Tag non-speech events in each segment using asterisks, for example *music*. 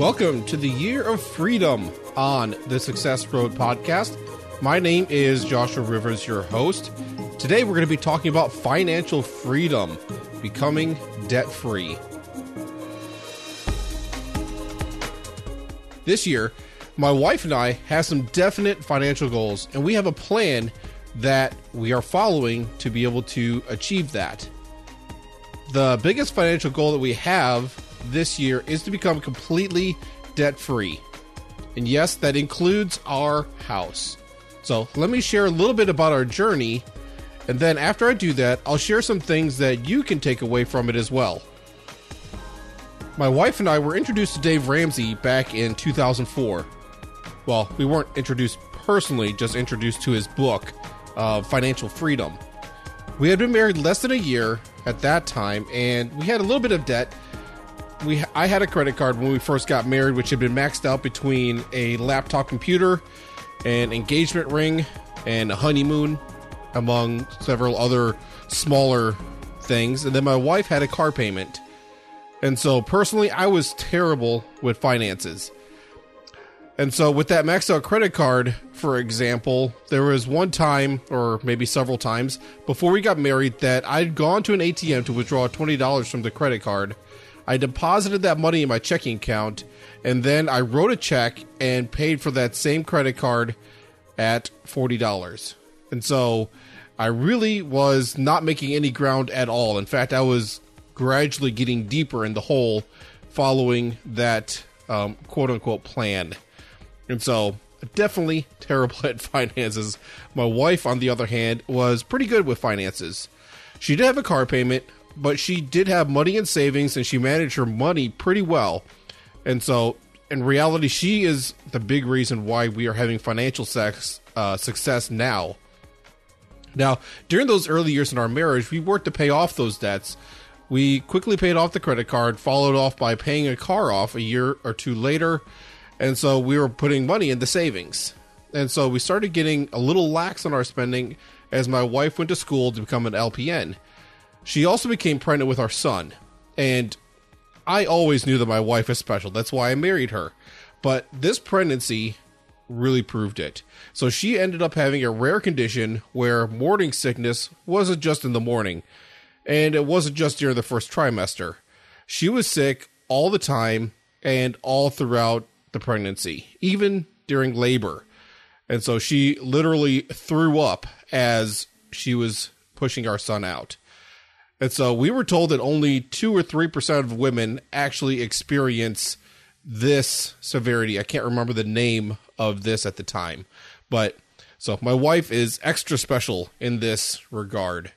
Welcome to the Year of Freedom on the Success Road podcast. My name is Joshua Rivers, your host. Today we're going to be talking about financial freedom, becoming debt free. This year, my wife and I have some definite financial goals, and we have a plan that we are following to be able to achieve that. The biggest financial goal that we have this year is to become completely debt free. And yes, that includes our house. So let me share a little bit about our journey. And then after I do that, I'll share some things that you can take away from it as well. My wife and I were introduced to Dave Ramsey back in 2004. Well, we weren't introduced personally, just introduced to his book, uh, Financial Freedom. We had been married less than a year at that time, and we had a little bit of debt we I had a credit card when we first got married, which had been maxed out between a laptop computer, an engagement ring, and a honeymoon, among several other smaller things. And then my wife had a car payment. And so personally, I was terrible with finances. And so with that maxed out credit card, for example, there was one time or maybe several times before we got married that I'd gone to an ATM to withdraw $20 from the credit card I deposited that money in my checking account, and then I wrote a check and paid for that same credit card at $40. And so I really was not making any ground at all. In fact, I was gradually getting deeper in the hole following that um, quote unquote plan. And so definitely terrible *laughs* at finances. My wife, on the other hand, was pretty good with finances. She did have a car payment, but she did have money in savings and she managed her money pretty well. And so, in reality, she is the big reason why we are having financial sex, uh, success now. Now, during those early years in our marriage, we worked to pay off those debts. We quickly paid off the credit card, followed off by paying a car off a year or two later. And so we were putting money into savings. And so we started getting a little lax on our spending as my wife went to school to become an LPN. She also became pregnant with our son, and I always knew that my wife is special. That's why I married her. But this pregnancy really proved it. So she ended up having a rare condition where morning sickness wasn't just in the morning, and it wasn't just during the first trimester. She was sick all the time and all throughout the pregnancy, even during labor. And so she literally threw up as she was pushing our son out. And so we were told that only 2 or 3% of women actually experience this severity. I can't remember the name of this at the time. But so my wife is extra special in this regard.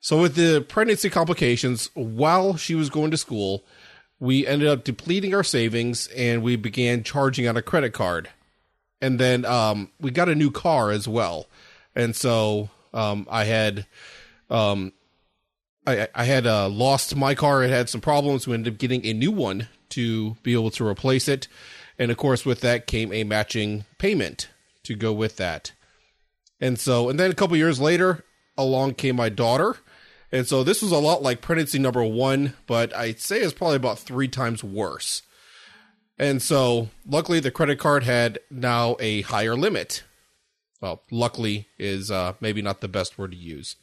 So with the pregnancy complications while she was going to school, we ended up depleting our savings and we began charging on a credit card. And then um, we got a new car as well. And so um, I had um, I, I had uh, lost my car. It had some problems. We ended up getting a new one to be able to replace it. And of course, with that came a matching payment to go with that. And so, and then a couple years later, along came my daughter. And so this was a lot like pregnancy number one, but I'd say it's probably about three times worse. And so, luckily, the credit card had now a higher limit. Well, luckily is uh, maybe not the best word to use.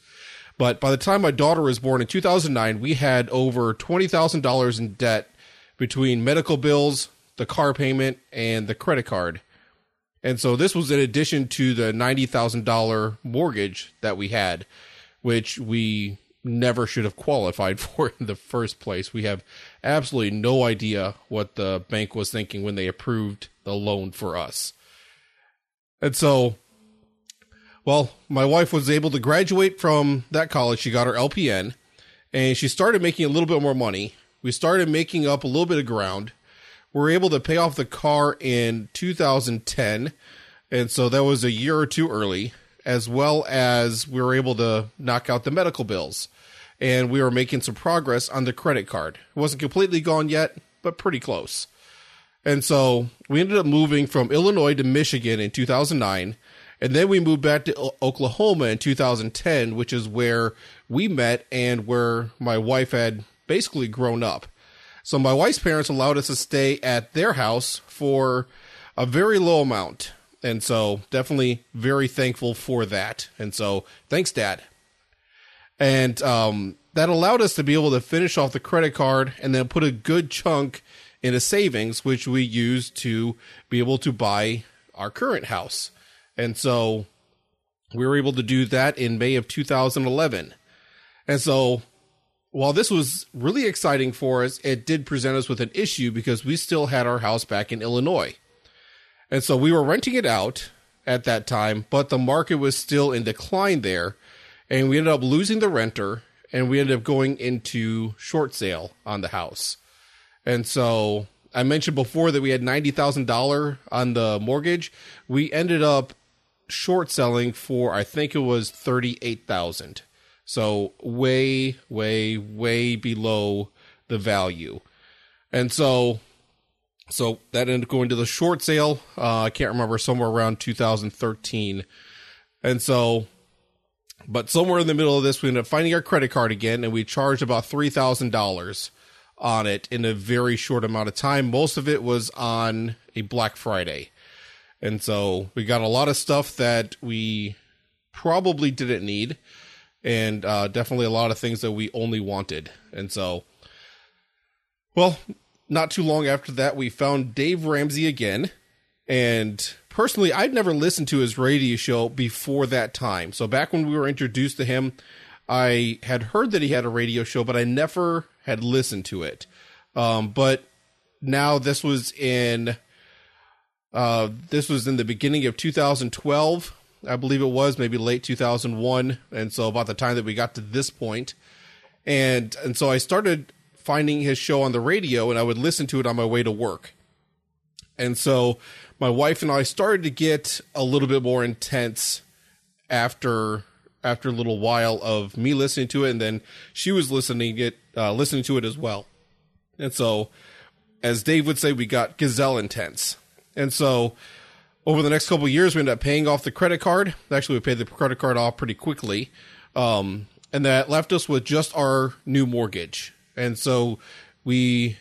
But by the time my daughter was born in 2009, we had over $20,000 in debt between medical bills, the car payment, and the credit card. And so this was in addition to the $90,000 mortgage that we had, which we never should have qualified *laughs* for in the first place. We have absolutely no idea what the bank was thinking when they approved the loan for us. And so well, my wife was able to graduate from that college. She got her LPN and she started making a little bit more money. We started making up a little bit of ground. We were able to pay off the car in 2010. And so that was a year or two early, as well as we were able to knock out the medical bills. And we were making some progress on the credit card. It wasn't completely gone yet, but pretty close. And so we ended up moving from Illinois to Michigan in 2009 and then we moved back to Oklahoma in 2010, which is where we met and where my wife had basically grown up. So my wife's parents allowed us to stay at their house for a very low amount. And so definitely very thankful for that. And so thanks, Dad. And um, that allowed us to be able to finish off the credit card and then put a good chunk in into savings, which we used to be able to buy our current house. And so we were able to do that in May of 2011. And so while this was really exciting for us, it did present us with an issue because we still had our house back in Illinois. And so we were renting it out at that time, but the market was still in decline there. And we ended up losing the renter and we ended up going into short sale on the house. And so I mentioned before that we had $90,000 on the mortgage. We ended up short selling for I think it was 38,000. So way way way below the value. And so so that ended up going to the short sale. Uh, I can't remember somewhere around 2013. And so but somewhere in the middle of this, we ended up finding our credit card again, and we charged about three thousand dollars on it in a very short amount of time. Most of it was on a Black Friday. And so we got a lot of stuff that we probably didn't need and uh, definitely a lot of things that we only wanted. And so, well, not too long after that, we found Dave Ramsey again. And personally, I'd never listened to his radio show before that time. So back when we were introduced to him, I had heard that he had a radio show, but I never had listened to it. Um, but now this was in uh, this was in the beginning of 2012, I believe it was, maybe late 2001, and so about the time that we got to this point, and and so I started finding his show on the radio, and I would listen to it on my way to work, and so my wife and I started to get a little bit more intense after after a little while of me listening to it, and then she was listening it uh, listening to it as well. And so, as Dave would say, we got gazelle intense. And so, over the next couple years, we ended up paying off the credit card. Actually, we paid the credit card off pretty quickly, um, and that left us with just our new mortgage. And so, we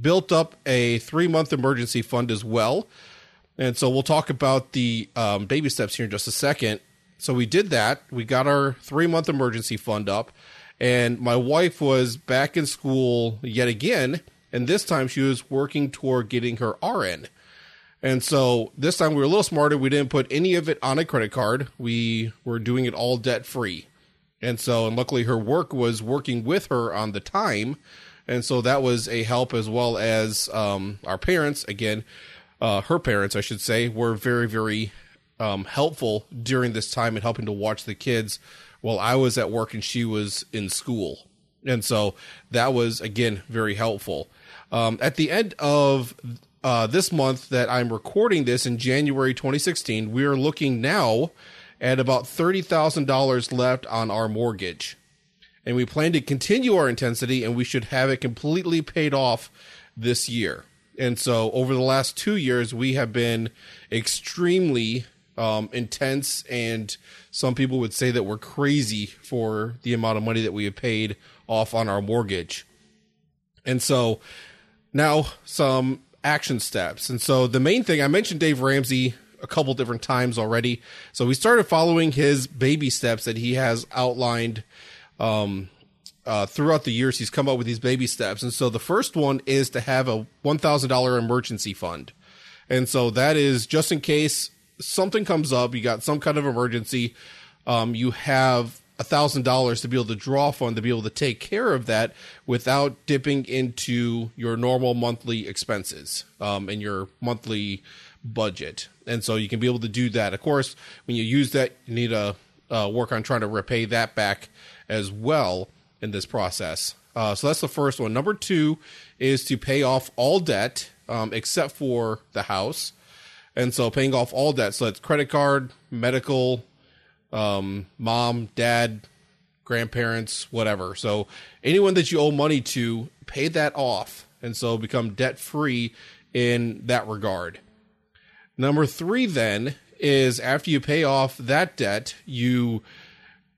built up a three month emergency fund as well. And so we'll talk about the um, baby steps here in just a second so we did that. We got our three month emergency fund up, and my wife was back in school yet again, and this time she was working toward getting her RN. And so this time we were a little smarter. We didn't put any of it on a credit card. We were doing it all debt free. And so, and luckily her work was working with her on the time. And so that was a help as well as um, our parents, again, uh, her parents, I should say, were very, very um, helpful during this time in helping to watch the kids while I was at work and she was in school. And so that was, again, very helpful. Um, at the end of uh, this month that I'm recording this in January 2016, we are looking now at about $30,000 left on our mortgage. And we plan to continue our intensity and we should have it completely paid off this year. And so over the last two years, we have been extremely um, intense, and some people would say that we're crazy for the amount of money that we have paid off on our mortgage. And so now some action steps. And so the main thing I mentioned Dave Ramsey a couple different times already. So we started following his baby steps that he has outlined um, uh, throughout the years. He's come up with these baby steps. And so the first one is to have a $1,000 emergency fund. And so that is just in case something comes up, you got some kind of emergency, um, you have thousand dollars to be able to draw from to be able to take care of that without dipping into your normal monthly expenses um, and your monthly budget. And so you can be able to do that. Of course, when you use that, you need to uh, work on trying to repay that back as well in this process. Uh, so that's the first one. Number two is to pay off all debt um, except for the house. And so paying off all debt. So that's credit card, medical, um, mom, dad, grandparents, whatever. So anyone that you owe money to, pay that off. And so become debt free in that regard. Number three, then, is after you pay off that debt, you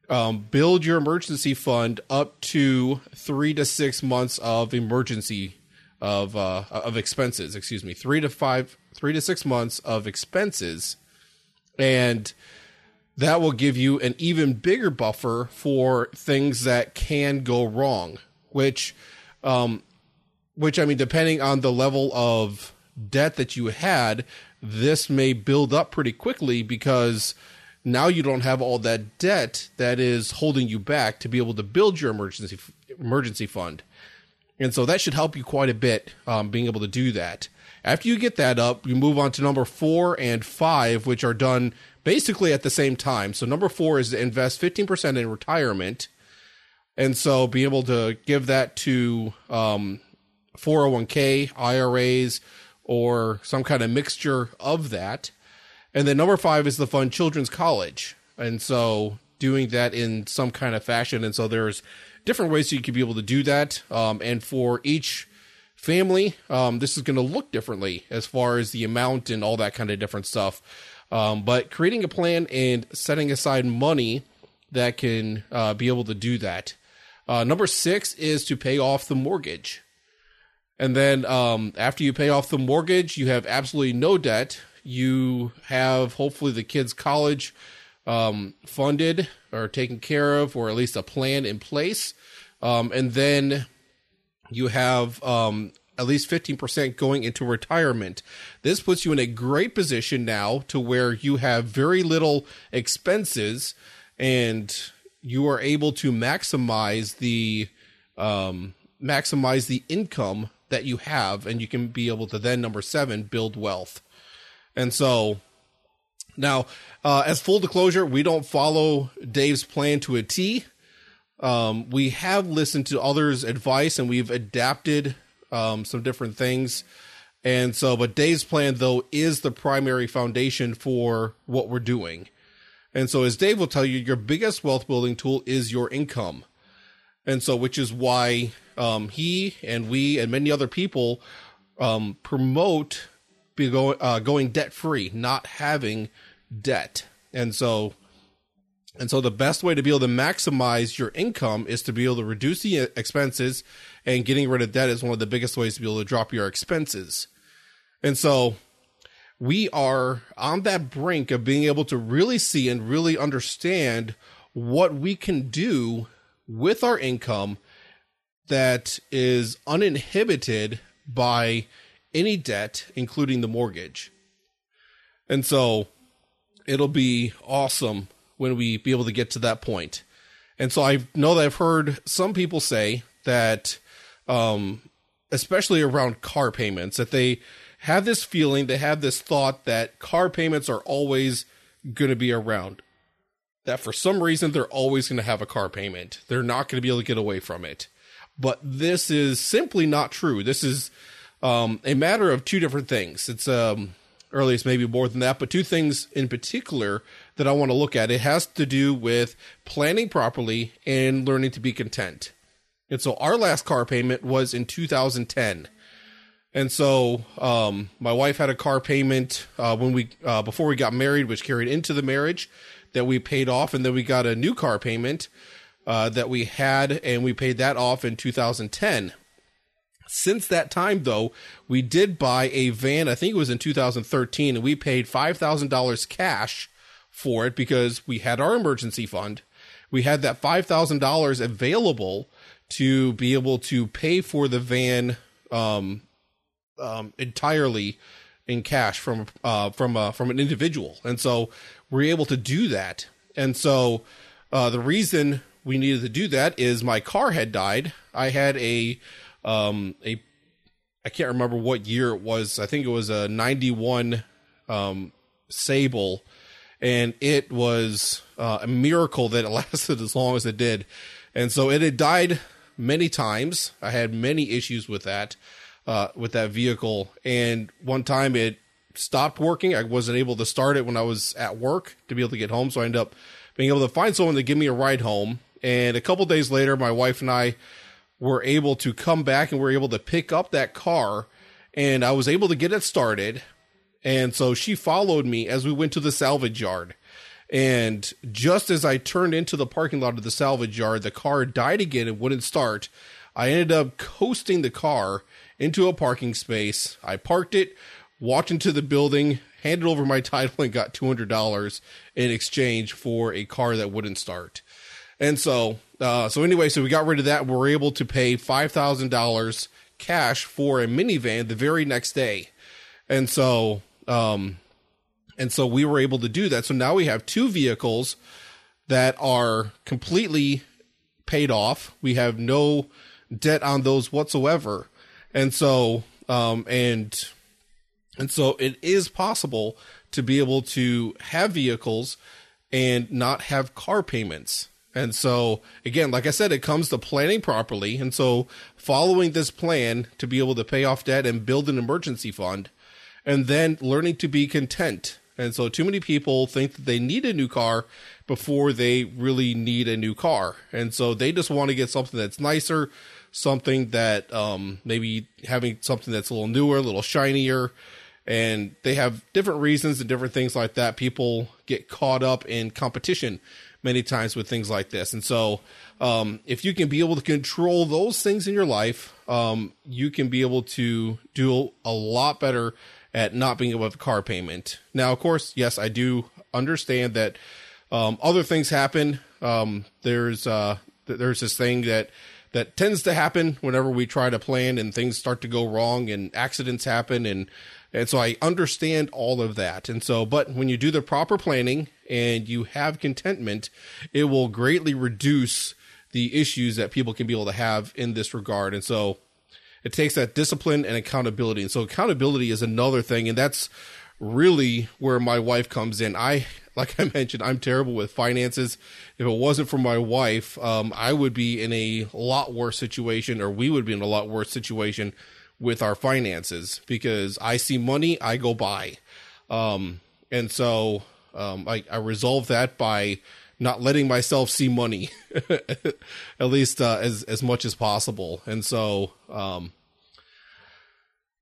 um, build your emergency fund up to three to six months of emergency of uh, of expenses. Excuse me, three to five, three to six months of expenses, and that will give you an even bigger buffer for things that can go wrong. Which, um, which I mean, depending on the level of debt that you had, this may build up pretty quickly because now you don't have all that debt that is holding you back to be able to build your emergency emergency fund. And so that should help you quite a bit um, being able to do that. After you get that up, you move on to number four and five, which are done basically at the same time. So number four is to invest 15% in retirement. And so be able to give that to um, 401k, IRAs, or some kind of mixture of that. And then number five is the fund children's college. And so doing that in some kind of fashion. And so there's different ways you could be able to do that. Um, and for each family, um, this is going to look differently as far as the amount and all that kind of different stuff. Um, but creating a plan and setting aside money that can uh, be able to do that. Uh, number six is to pay off the mortgage. And then um, after you pay off the mortgage, you have absolutely no debt. You have hopefully the kids' college um, funded or taken care of, or at least a plan in place. Um, and then you have um, at least 15% going into retirement. This puts you in a great position now to where you have very little expenses and you are able to maximize the um, maximize the income that you have and you can be able to then number 7 build wealth. And so now, uh, as full disclosure, we don't follow Dave's plan to a T. Um, we have listened to others' advice and we've adapted um, some different things. And so, but Dave's plan, though, is the primary foundation for what we're doing. And so, as Dave will tell you, your biggest wealth building tool is your income. And so, which is why um, he and we and many other people um, promote go, uh, going debt free, not having debt. And so and so the best way to be able to maximize your income is to be able to reduce the expenses and getting rid of debt is one of the biggest ways to be able to drop your expenses. And so we are on that brink of being able to really see and really understand what we can do with our income that is uninhibited by any debt, including the mortgage. And so it'll be awesome when we be able to get to that point. And so I know that I've heard some people say that, um, especially around car payments, that they have this feeling, they have this thought that car payments are always going to be around. That for some reason they're always going to have a car payment. They're not going to be able to get away from it. But this is simply not true. This is um, a matter of two different things. It's um, or at least maybe more than that, but two things in particular that I want to look at. It has to do with planning properly and learning to be content. And so our last car payment was in 2010. And so um, my wife had a car payment uh, when we uh, before we got married, which carried into the marriage that we paid off, and then we got a new car payment uh, that we had, and we paid that off in 2010. Since that time, though, we did buy a van. I think it was in 2013, and we paid $5,000 cash for it because we had our emergency fund. We had that $5,000 available to be able to pay for the van um, um, entirely in cash from uh, from uh, from an individual, and so we're able to do that. And so uh, the reason we needed to do that is my car had died. I had a um, a I can't remember what year it was. I think it was a 91 um, Sable, and it was uh, a miracle that it *laughs* lasted as long as it did. And so it had died many times. I had many issues with that, uh, with that vehicle. And one time it stopped working. I wasn't able to start it when I was at work to be able to get home. So I ended up being able to find someone to give me a ride home. And a couple days later, my wife and I were able to come back and we were able to pick up that car and I was able to get it started. And so she followed me as we went to the salvage yard. And just as I turned into the parking lot of the salvage yard, the car died again and wouldn't start. I ended up coasting the car into a parking space. I parked it, walked into the building, handed over my *laughs* title, and got $200 in exchange for a car that wouldn't start. And so, uh, so anyway, so we got rid of that. We were able to pay $5,000 cash for a minivan the very next day. And so, um, and so we were able to do that. So now we have two vehicles that are completely paid off. We have no debt on those whatsoever. And so, um, and, and so it is possible to be able to have vehicles and not have car payments. And so, again, like I said, it comes to planning properly. And so, following this plan to be able to pay off debt and build an emergency fund, and then learning to be content. And so, too many people think that they need a new car before they really need a new car. And so, they just want to get something that's nicer, something that um, maybe having something that's a little newer, a little shinier. And they have different reasons and different things like that. People get caught up in competition many times with things like this. And so, um, if you can be able to control those things in your life, um, you can be able to do a lot better at not being able to car payment. Now, of course, yes, I do understand that um, other things happen. Um, there's uh, there's this thing that that tends to happen whenever we try to plan and things start to go wrong and accidents happen and and so I understand all of that. And so, but when you do the proper planning and you have contentment, it will greatly reduce the issues that people can be able to have in this regard. And so it takes that discipline and accountability. And so accountability is another thing. And that's really where my wife comes in. I, like I mentioned, I'm terrible with finances. If it wasn't for my wife, um, I would be in a lot worse situation, or we would be in a lot worse situation with our finances because I see money, I go buy. Um, and so um, I, I resolve that by not letting myself see money, *laughs* at least uh, as as much as possible. And so, um,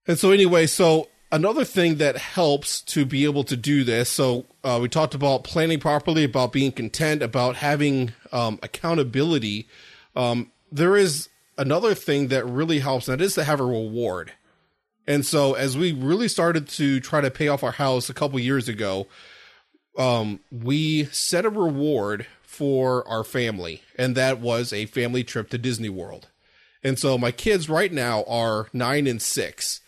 and so anyway, so another thing that helps to be able to do this. So uh, we talked about planning properly, about being content, about having um, accountability. Um, there is another thing that really helps, and that is to have a reward. And so, as we really started to try to pay off our house a couple years ago, um, we set a reward for our family, and that was a family trip to Disney World. And so, my kids right now are nine and six,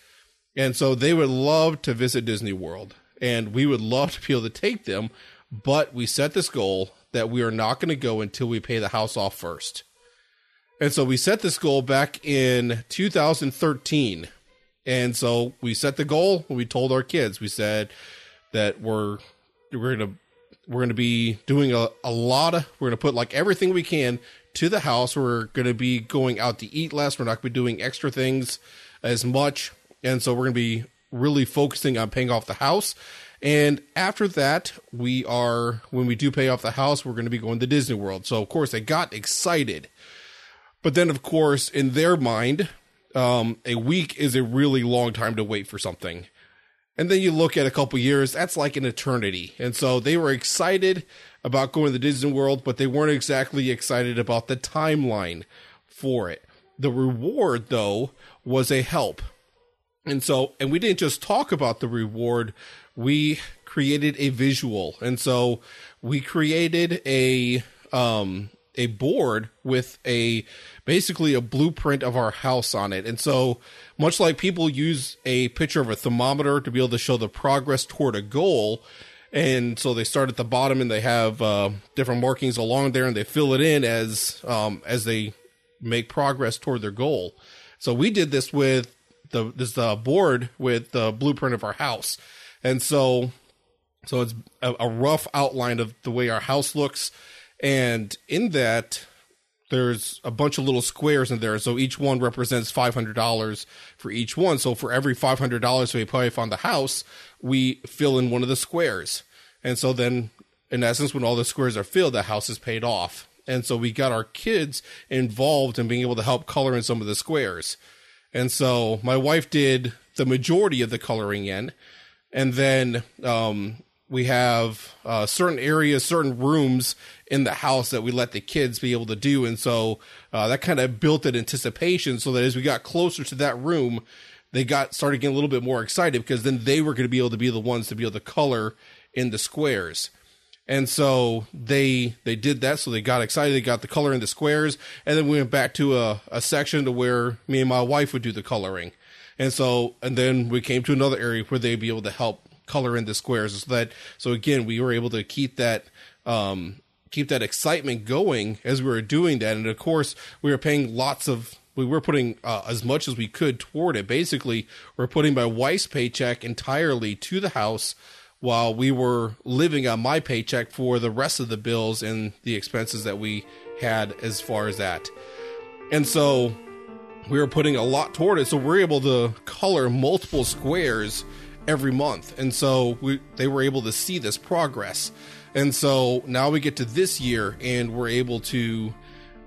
and so they would love to visit Disney World, and we would love to be able to take them. But we set this goal that we are not going to go until we pay the house off first. And so we set this goal back in 2013. And so we set the goal we told our kids. We said that we're we're gonna we're gonna be doing a, a lot of we're gonna put like everything we can to the house. We're gonna be going out to eat less. We're not gonna be doing extra things as much. And so we're gonna be really focusing on paying off the house. And after that, we are when we do pay off the house, we're gonna be going to Disney World. So of course they got excited but then, of course, in their mind, um, a week is a really long time to wait for something. And then you look at a couple years, that's like an eternity. And so they were excited about going to Disney World, but they weren't exactly excited about the timeline for it. The reward, though, was a help. And so, and we didn't just talk about the reward, we created a visual. And so we created a, um, a board with a basically a blueprint of our house on it. And so, much like people use a picture of a thermometer to be able to show the progress toward a goal, and so they start at the bottom and they have uh, different markings along there, and they fill it in as um, as they make progress toward their goal. So we did this with the this the board with the blueprint of our house, and so so it's a, a rough outline of the way our house looks and in that there's a bunch of little squares in there. So each one represents $500 for each one. So for every $500 we pay on the house, we fill in one of the squares. And so then, in essence, when all the squares are filled, the house is paid off. And so we got our kids involved in being able to help color in some of the squares. And so my wife did the majority of the coloring in. And then um, we have uh, certain areas, certain rooms in the house that we let the kids be able to do, and so uh, that kind of built an anticipation. So that as we got closer to that room, they got started getting a little bit more excited because then they were going to be able to be the ones to be able to color in the squares. And so they they did that. So they got excited. They got the color in the squares, and then we went back to a, a section to where me and my wife would do the coloring. And so and then we came to another area where they'd be able to help color in the squares. So that so again we were able to keep that um, keep that excitement going as we were doing that. And of course we were paying lots of we were putting uh, as much as we could toward it. Basically, we're putting my wife's paycheck entirely to the house while we were living on my paycheck for the rest of the bills and the expenses that we had as far as that. And so we were putting a lot toward it. So we're able to color multiple squares every month. And so we they were able to see this progress. And so now we get to this year and we're able to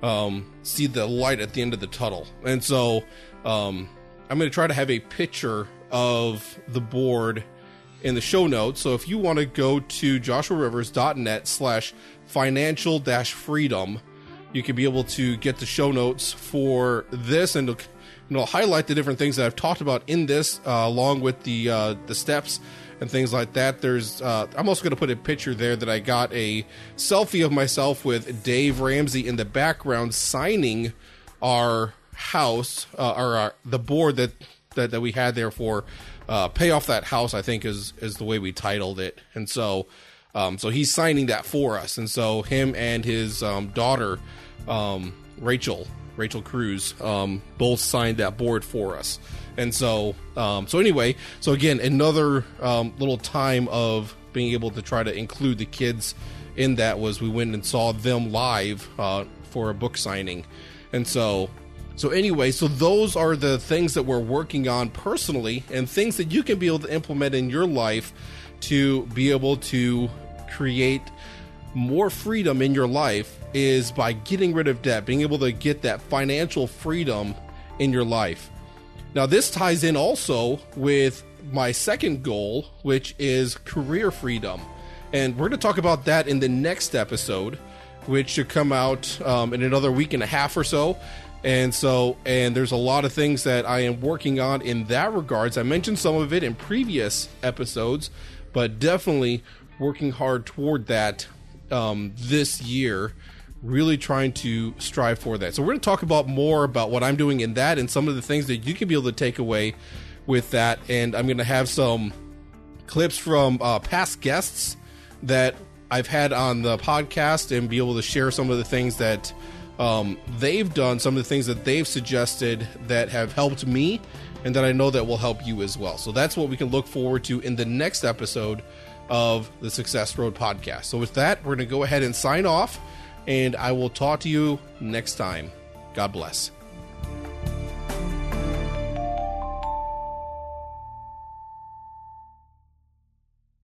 um, see the light at the end of the tunnel. And so um, I'm going to try to have a picture of the board in the show notes. So if you want to go to joshuarivers.net slash financial dash freedom, you can be able to get the show notes for this and you know highlight the different things that I've talked about in this, uh, along with the uh, the steps and things like that. There's uh, I'm also going to put a picture there that I got a selfie of myself with Dave Ramsey in the background signing our house uh, or our, the board that, that that we had there for uh, pay off that house. I think is is the way we titled it, and so. Um, so he's signing that for us, and so him and his um, daughter, um, Rachel, Rachel Cruz, um, both signed that board for us. And so, um, so anyway, so again, another little time of being able to try to include the kids in that was we went and saw them live uh, for a book signing, and so. So anyway, so those are the things that we're working on personally, and things that you can be able to implement in your life to be able to create more freedom in your life is by getting rid of debt, being able to get that financial freedom in your life. Now, this ties in also with my second goal, which is career freedom. And we're going to talk about that in the next episode, which should come out um, in another week and a half or so. And so, and there's a lot of things that I am working on in that regards. I mentioned some of it in previous episodes, but definitely working hard toward that um, this year, really trying to strive for that. So we're going to talk about more about what I'm doing in that and some of the things that you can be able to take away with that. And I'm going to have some clips from uh, past guests that I've had on the podcast and be able to share some of the things that um, they've done, some of the things that they've suggested that have helped me and that I know that will help you as well. So that's what we can look forward to in the next episode of the Success Road podcast. So, with that, we're going to go ahead and sign off, and I will talk to you next time. God bless.